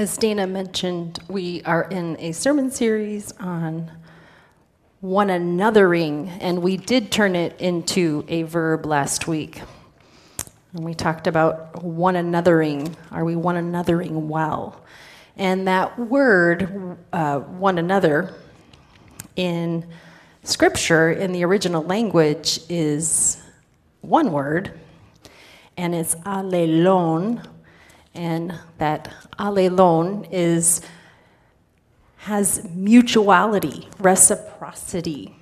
As Dana mentioned, we are in a sermon series on one anothering, and we did turn it into a verb last week. And we talked about one anothering. Are we one anothering well? And that word, uh, one another, in scripture, in the original language, is one word, and it's allelon and that allelon is has mutuality, reciprocity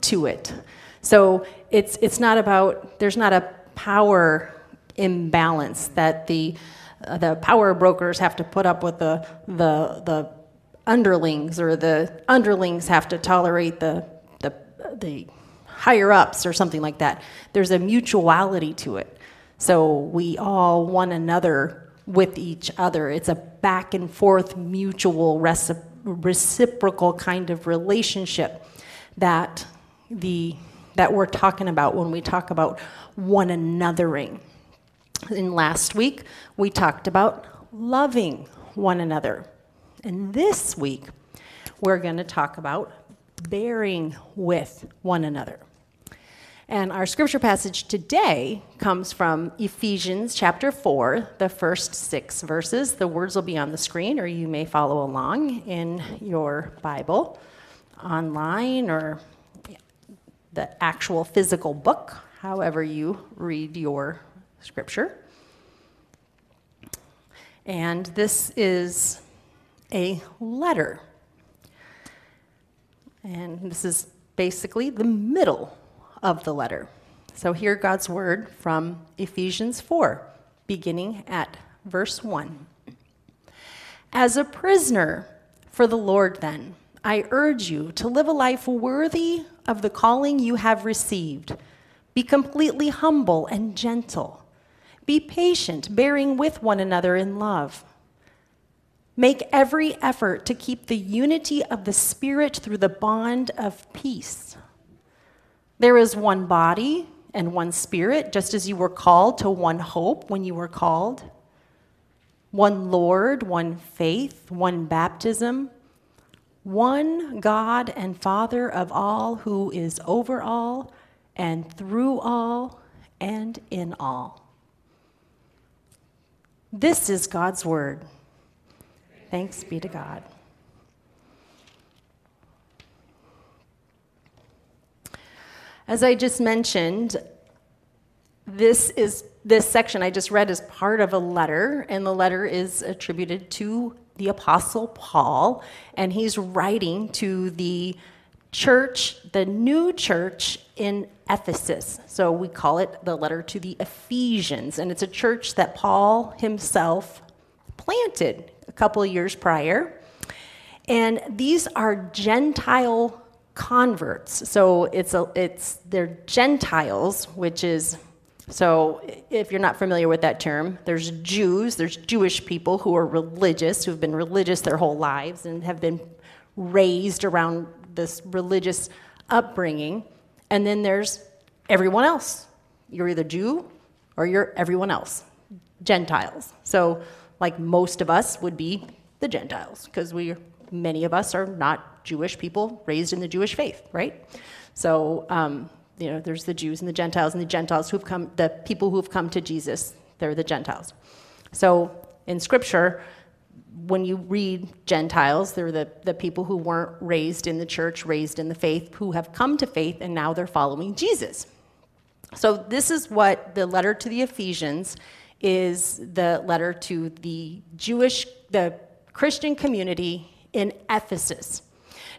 to it. So it's it's not about there's not a power imbalance that the uh, the power brokers have to put up with the the the underlings or the underlings have to tolerate the the the higher ups or something like that. There's a mutuality to it. So we all one another with each other. It's a back and forth, mutual, reciprocal kind of relationship that the that we're talking about when we talk about one anothering. In last week, we talked about loving one another. And this week, we're going to talk about bearing with one another. And our scripture passage today comes from Ephesians chapter 4, the first six verses. The words will be on the screen, or you may follow along in your Bible online or the actual physical book, however you read your scripture. And this is a letter. And this is basically the middle of the letter. So, hear God's word from Ephesians 4, beginning at verse 1. As a prisoner for the Lord, then, I urge you to live a life worthy of the calling you have received. Be completely humble and gentle. Be patient, bearing with one another in love. Make every effort to keep the unity of the Spirit through the bond of peace. There is one body and one spirit, just as you were called to one hope when you were called. One Lord, one faith, one baptism, one God and Father of all, who is over all and through all and in all. This is God's word. Thanks be to God. As I just mentioned, this is this section I just read is part of a letter, and the letter is attributed to the Apostle Paul, and he's writing to the church, the new church in Ephesus. So we call it the letter to the Ephesians, and it's a church that Paul himself planted a couple of years prior. And these are Gentile converts. So it's a, it's they're Gentiles, which is so if you're not familiar with that term, there's Jews, there's Jewish people who are religious, who've been religious their whole lives and have been raised around this religious upbringing. And then there's everyone else. You're either Jew or you're everyone else, Gentiles. So like most of us would be the Gentiles because we many of us are not Jewish people raised in the Jewish faith, right? So, um, you know, there's the Jews and the Gentiles, and the Gentiles who've come, the people who've come to Jesus, they're the Gentiles. So, in Scripture, when you read Gentiles, they're the, the people who weren't raised in the church, raised in the faith, who have come to faith, and now they're following Jesus. So, this is what the letter to the Ephesians is the letter to the Jewish, the Christian community in Ephesus.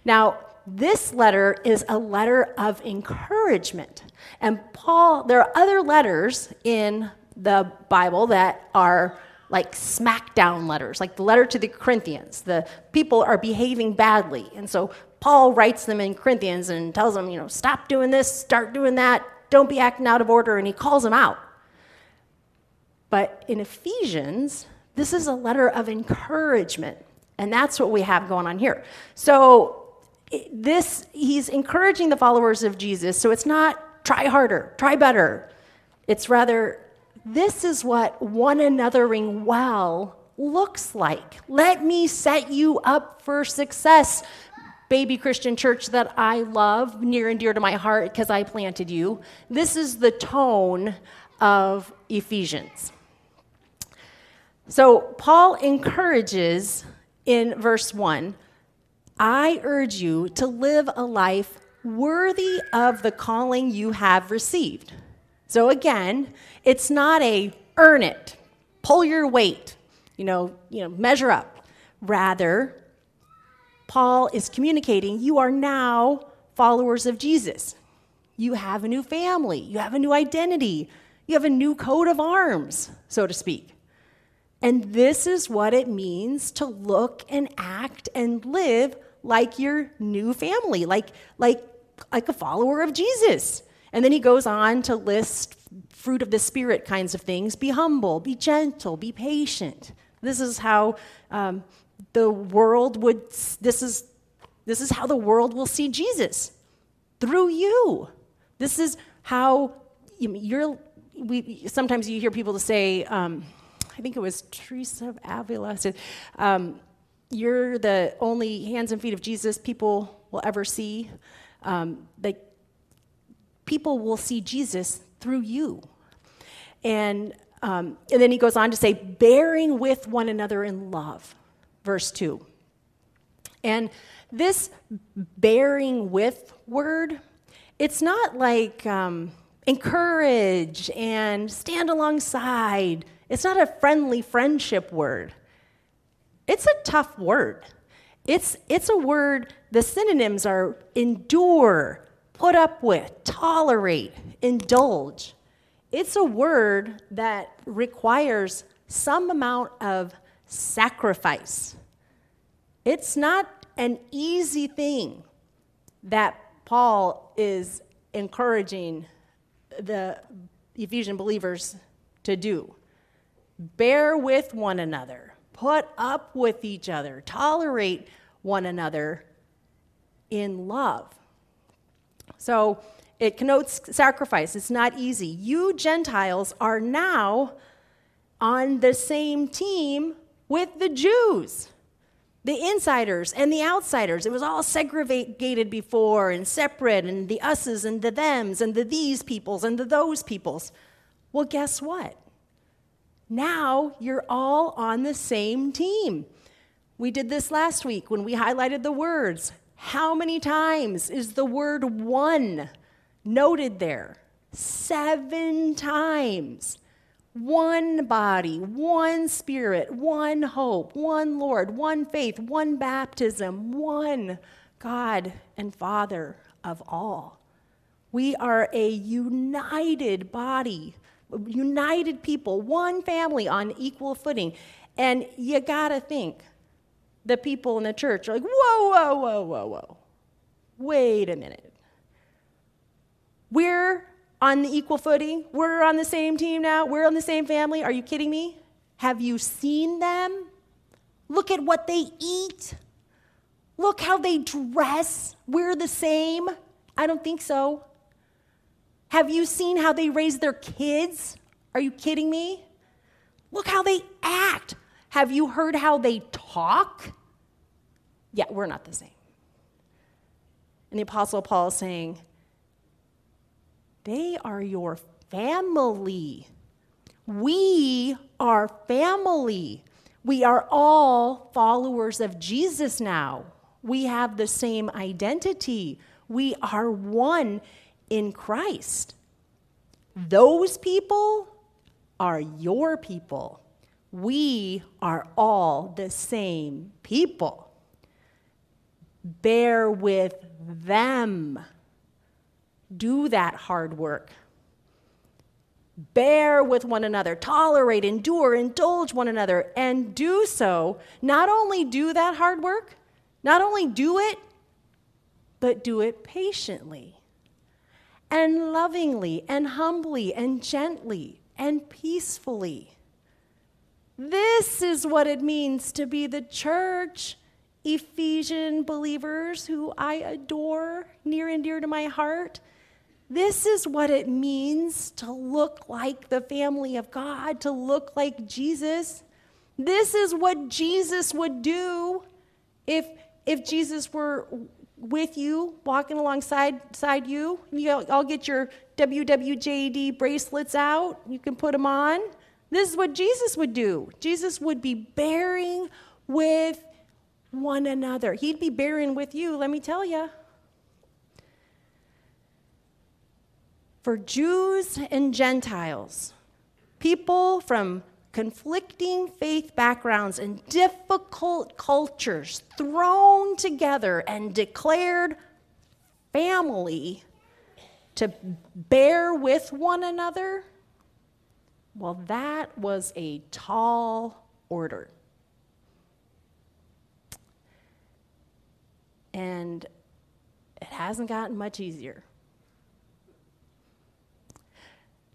Now, this letter is a letter of encouragement. And Paul, there are other letters in the Bible that are like smackdown letters, like the letter to the Corinthians. The people are behaving badly. And so Paul writes them in Corinthians and tells them, you know, stop doing this, start doing that, don't be acting out of order, and he calls them out. But in Ephesians, this is a letter of encouragement. And that's what we have going on here. So this he's encouraging the followers of Jesus. So it's not try harder, try better. It's rather this is what one anothering well looks like. Let me set you up for success, baby Christian church that I love, near and dear to my heart because I planted you. This is the tone of Ephesians. So, Paul encourages in verse 1 I urge you to live a life worthy of the calling you have received. So, again, it's not a earn it, pull your weight, you know, you know, measure up. Rather, Paul is communicating you are now followers of Jesus. You have a new family, you have a new identity, you have a new coat of arms, so to speak. And this is what it means to look and act and live like your new family, like, like, like a follower of Jesus. And then he goes on to list fruit of the Spirit kinds of things be humble, be gentle, be patient. This is how um, the world would, this is, this is how the world will see Jesus through you. This is how you're, we, sometimes you hear people say, um, I think it was Teresa of Avila said, um, you're the only hands and feet of Jesus people will ever see. Um, like, people will see Jesus through you. And, um, and then he goes on to say, bearing with one another in love, verse 2. And this bearing with word, it's not like um, encourage and stand alongside. It's not a friendly friendship word. It's a tough word. It's, it's a word, the synonyms are endure, put up with, tolerate, indulge. It's a word that requires some amount of sacrifice. It's not an easy thing that Paul is encouraging the Ephesian believers to do. Bear with one another, put up with each other, tolerate one another in love. So it connotes sacrifice. It's not easy. You Gentiles are now on the same team with the Jews, the insiders and the outsiders. It was all segregated before and separate, and the us's and the thems and the these peoples and the those peoples. Well, guess what? Now you're all on the same team. We did this last week when we highlighted the words how many times is the word one noted there? Seven times. One body, one spirit, one hope, one Lord, one faith, one baptism, one God and Father of all. We are a united body, united people, one family on equal footing. And you got to think the people in the church are like, whoa, whoa, whoa, whoa, whoa. Wait a minute. We're on the equal footing. We're on the same team now. We're on the same family. Are you kidding me? Have you seen them? Look at what they eat. Look how they dress. We're the same. I don't think so. Have you seen how they raise their kids? Are you kidding me? Look how they act. Have you heard how they talk? Yeah, we're not the same. And the Apostle Paul is saying, they are your family. We are family. We are all followers of Jesus now. We have the same identity. We are one in Christ. Those people are your people. We are all the same people. Bear with them. Do that hard work. Bear with one another, tolerate, endure, indulge one another, and do so. Not only do that hard work, not only do it, but do it patiently and lovingly and humbly and gently and peacefully. This is what it means to be the church. Ephesian believers who I adore near and dear to my heart. This is what it means to look like the family of God, to look like Jesus. This is what Jesus would do if, if Jesus were with you, walking alongside side you. You all get your WWJD bracelets out. You can put them on. This is what Jesus would do. Jesus would be bearing with one another. He'd be bearing with you, let me tell you. For Jews and Gentiles, people from conflicting faith backgrounds and difficult cultures thrown together and declared family to bear with one another, well, that was a tall order. And it hasn't gotten much easier.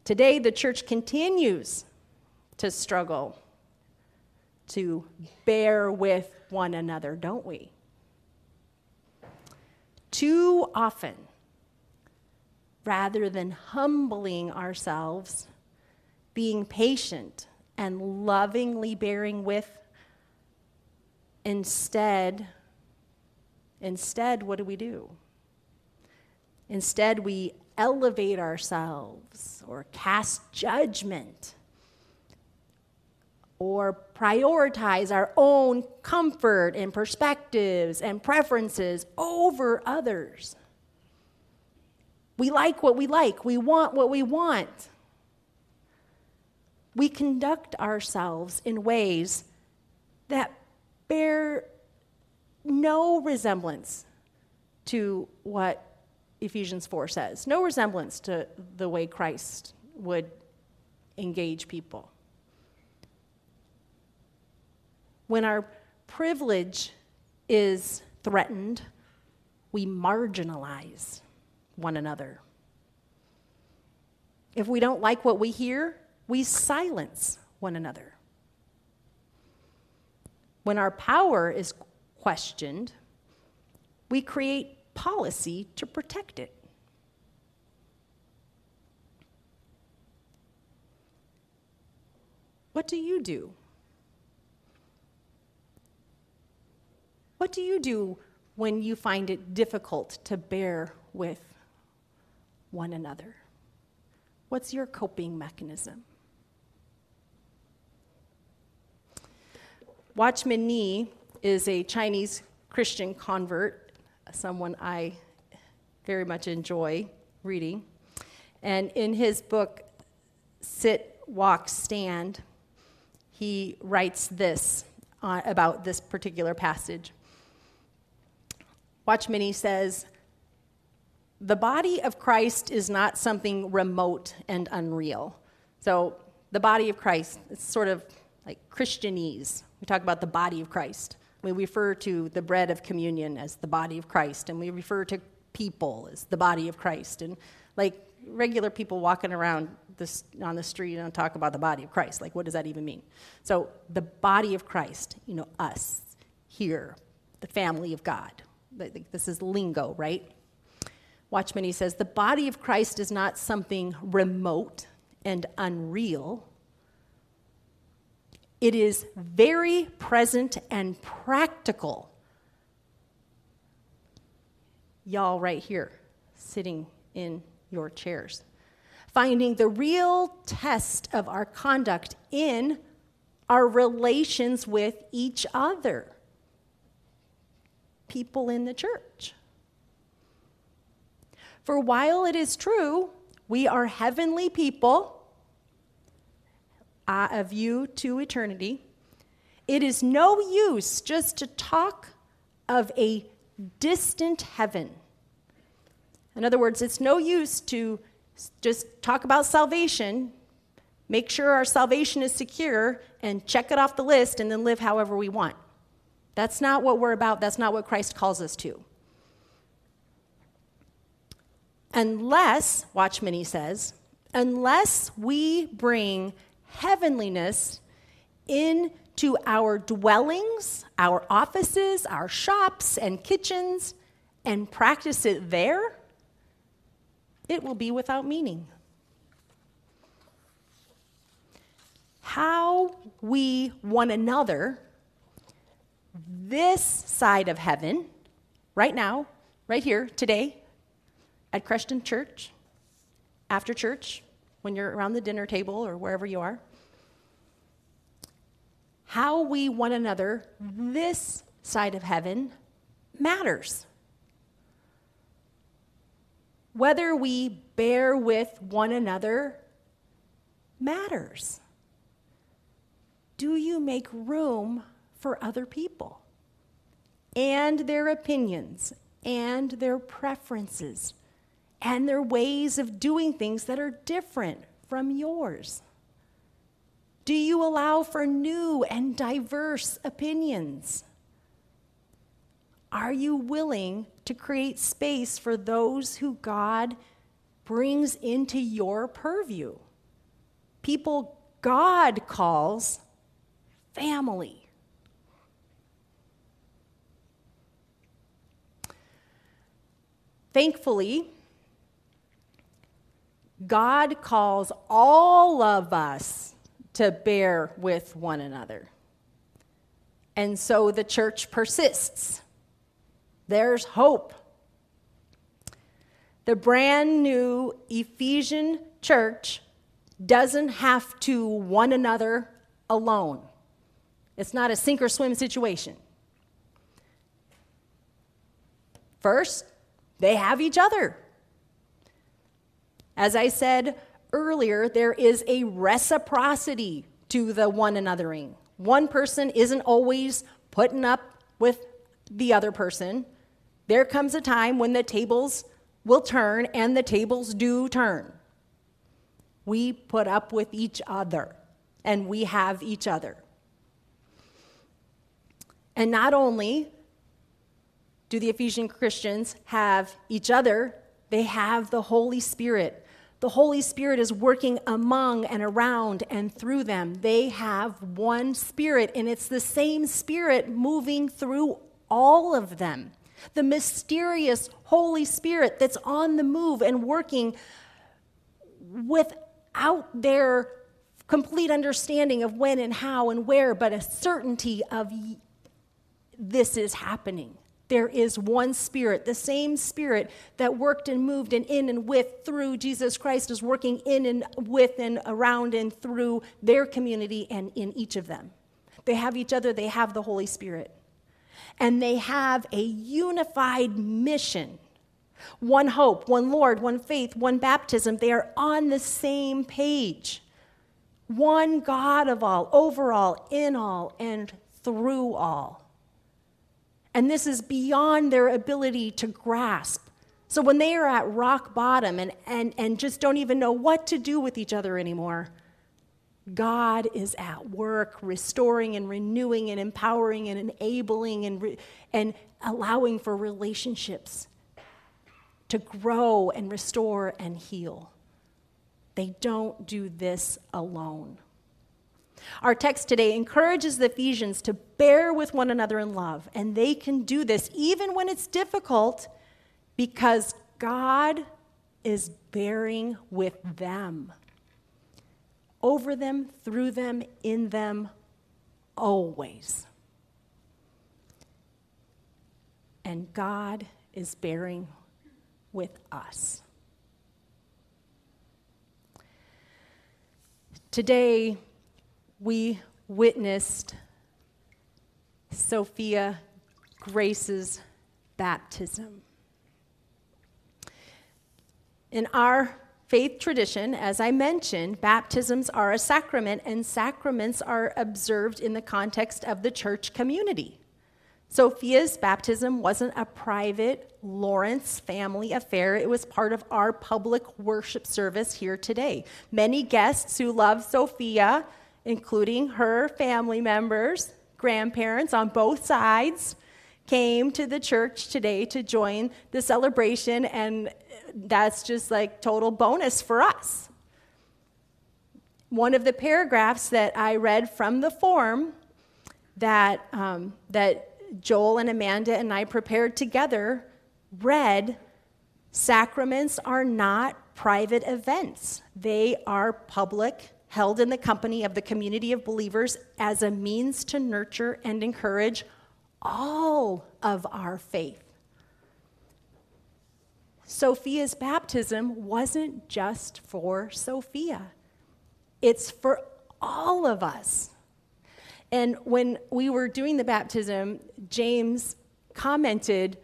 Today, the church continues to struggle to bear with one another, don't we? Too often, rather than humbling ourselves, being patient, and lovingly bearing with, instead, instead, what do we do? Instead, we elevate ourselves or cast judgment or prioritize our own comfort and perspectives and preferences over others. We like what we like, we want what we want. We conduct ourselves in ways that bear no resemblance to what Ephesians 4 says, no resemblance to the way Christ would engage people. When our privilege is threatened, we marginalize one another. If we don't like what we hear, we silence one another. When our power is questioned, we create policy to protect it. What do you do What do you do when you find it difficult to bear with one another? What's your coping mechanism? Watchman Nee is a Chinese Christian convert, someone I very much enjoy reading. And in his book, Sit, Walk, Stand, he writes this uh, about this particular passage. Watchman Nee says, the body of Christ is not something remote and unreal. So, the body of Christ, it's sort of like Christianese. We talk about the body of Christ. We refer to the bread of communion as the body of Christ, and we refer to people as the body of Christ. And like regular people walking around this, on the street and talk about the body of Christ, like what does that even mean? So, the body of Christ, you know, us here, the family of God, this is lingo, right? Watchman, Nee says, the body of Christ is not something remote and unreal. It is very present and practical. Y'all, right here, sitting in your chairs. Finding the real test of our conduct in our relations with each other people in the church. For while it is true, we are heavenly people, a view to eternity, it is no use just to talk of a distant heaven. In other words, it's no use to just talk about salvation, make sure our salvation is secure, and check it off the list, and then live however we want. That's not what we're about. That's not what Christ calls us to. Unless, Watchman Nee says, unless we bring heavenliness into our dwellings, our offices, our shops, and kitchens, and practice it there, it will be without meaning. how we one another, this side of heaven, right now, right here, today, at Creston Church, after church, when you're around the dinner table or wherever you are, how we one another, this side of heaven, matters. Whether we bear with one another matters. Do you make room for other people and their opinions and their preferences and their ways of doing things that are different from yours? Do you allow for new and diverse opinions? Are you willing to create space for those who God brings into your purview? People God calls family. Thankfully, God calls all of us to bear with one another. And so the church persists. There's hope. The brand new Ephesian church doesn't have to one another alone. It's not a sink or swim situation. First, they have each other. As I said earlier, there is a reciprocity to the one anothering. One person isn't always putting up with the other person. There comes a time when the tables will turn, and the tables do turn. We put up with each other, and we have each other. And not only do the Ephesian Christians have each other, they have the Holy Spirit. The Holy Spirit is working among and around and through them. They have one Spirit, and it's the same Spirit moving through all of them. The mysterious Holy Spirit that's on the move and working without their complete understanding of when and how and where, but a certainty of this is happening. There is one spirit, the same spirit that worked and moved and in and with through Jesus Christ is working in and with and around and through their community and in each of them. They have each other, they have the Holy Spirit. And they have a unified mission one hope, one Lord, one faith, one baptism. They are on the same page. One God of all, over all, in all, and through all. And this is beyond their ability to grasp. So when they are at rock bottom and, and, and just don't even know what to do with each other anymore, God is at work restoring and renewing and empowering and enabling and, re- and allowing for relationships to grow and restore and heal. They don't do this alone. Our text today encourages the Ephesians to bear with one another in love, and they can do this even when it's difficult because God is bearing with them. Over them, through them, in them, always. And God is bearing with us. Today, we witnessed Sophia Grace's baptism. In our faith tradition, as I mentioned, baptisms are a sacrament, and sacraments are observed in the context of the church community. Sophia's baptism wasn't a private Lawrence family affair. It was part of our public worship service here today. Many guests who love Sophia including her family members, grandparents on both sides, came to the church today to join the celebration, and that's just like total bonus for us. One of the paragraphs that I read from the form that, um, that Joel and Amanda and I prepared together read Sacraments are not private events, they are public held in the company of the community of believers as a means to nurture and encourage all of our faith. Sophia's baptism wasn't just for Sophia, it's for all of us. And when we were doing the baptism, James commented,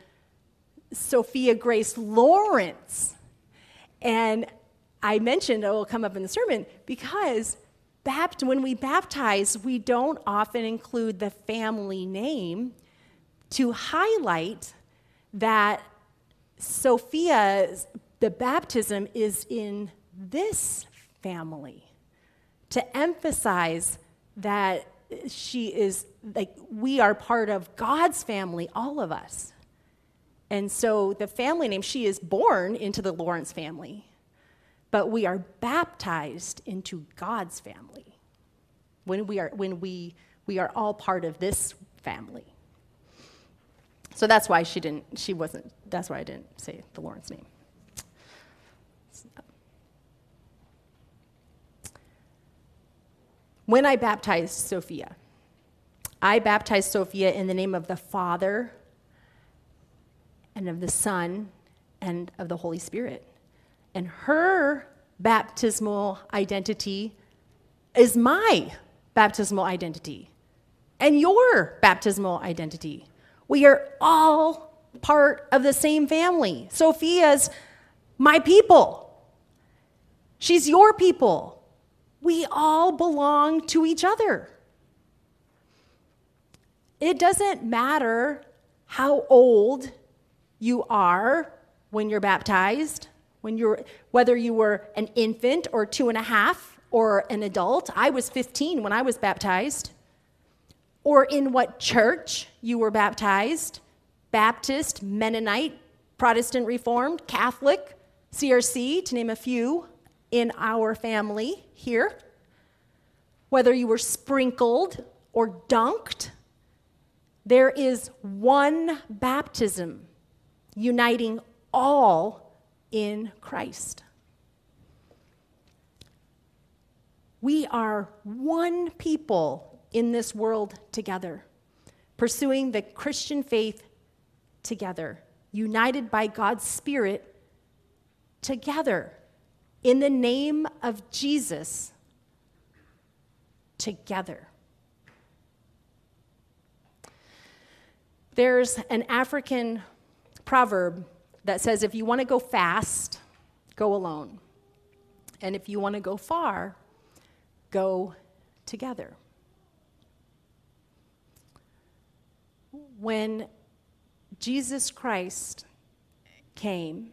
Sophia Grace Lawrence. And I mentioned it will come up in the sermon because when we baptize, we don't often include the family name to highlight that Sophia, the baptism is in this family, to emphasize that she is like, we are part of God's family, all of us. And so the family name, she is born into the Lawrence family, but we are baptized into God's family when we are, when we, we are all part of this family. So that's why she didn't, she wasn't, that's why I didn't say the Lawrence name. When I baptized Sophia, I baptized Sophia in the name of the Father and of the Son and of the Holy Spirit. And her baptismal identity is my baptismal identity and your baptismal identity. We are all part of the same family. Sophia's my people. She's your people. We all belong to each other. It doesn't matter how old you are when you're baptized, when you're, whether you were an infant or two and a half or an adult. I was 15 when I was baptized or in what church you were baptized Baptist, Mennonite, Protestant Reformed, Catholic, CRC, to name a few in our family here. Whether you were sprinkled or dunked, there is one baptism uniting all in Christ. We are one people in this world together, pursuing the Christian faith together, united by God's Spirit together, in the name of Jesus, together. There's an African proverb that says if you want to go fast, go alone. And if you want to go far, go together. when Jesus Christ came,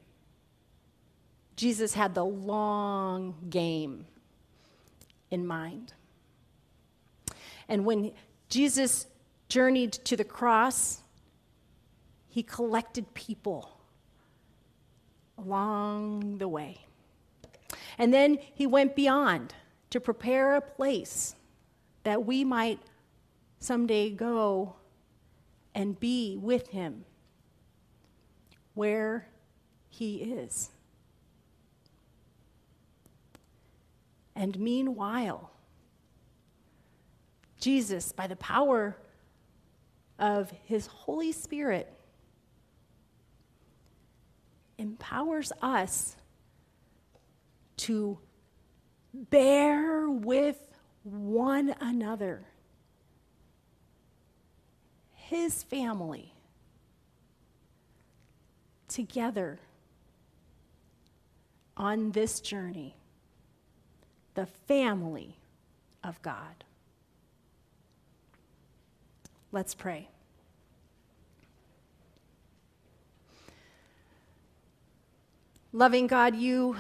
Jesus had the long game in mind. And when Jesus journeyed to the cross, he collected people along the way. And then he went beyond to prepare a place that we might someday go and be with him where he is. And meanwhile, Jesus, by the power of his Holy Spirit, empowers us to bear with one another his family together on this journey, the family of God. Let's pray. Loving God, you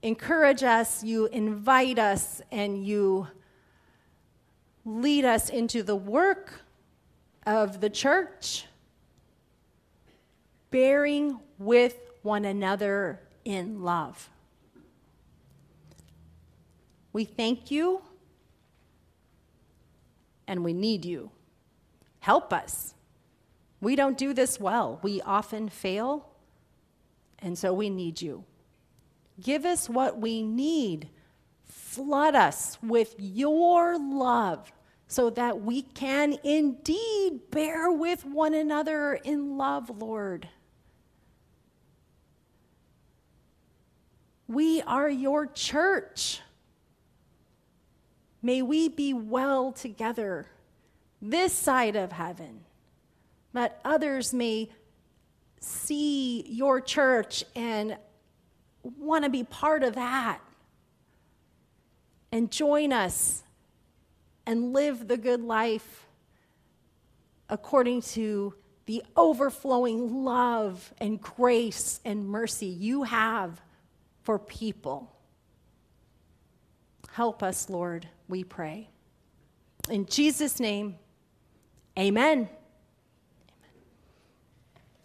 encourage us, you invite us, and you lead us into the work of the church, bearing with one another in love. We thank you and we need you. Help us. We don't do this well. We often fail, and so we need you. Give us what we need Flood us with your love so that we can indeed bear with one another in love, Lord. We are your church. May we be well together this side of heaven, that others may see your church and want to be part of that and join us and live the good life according to the overflowing love and grace and mercy you have for people. Help us, Lord, we pray. In Jesus' name, amen.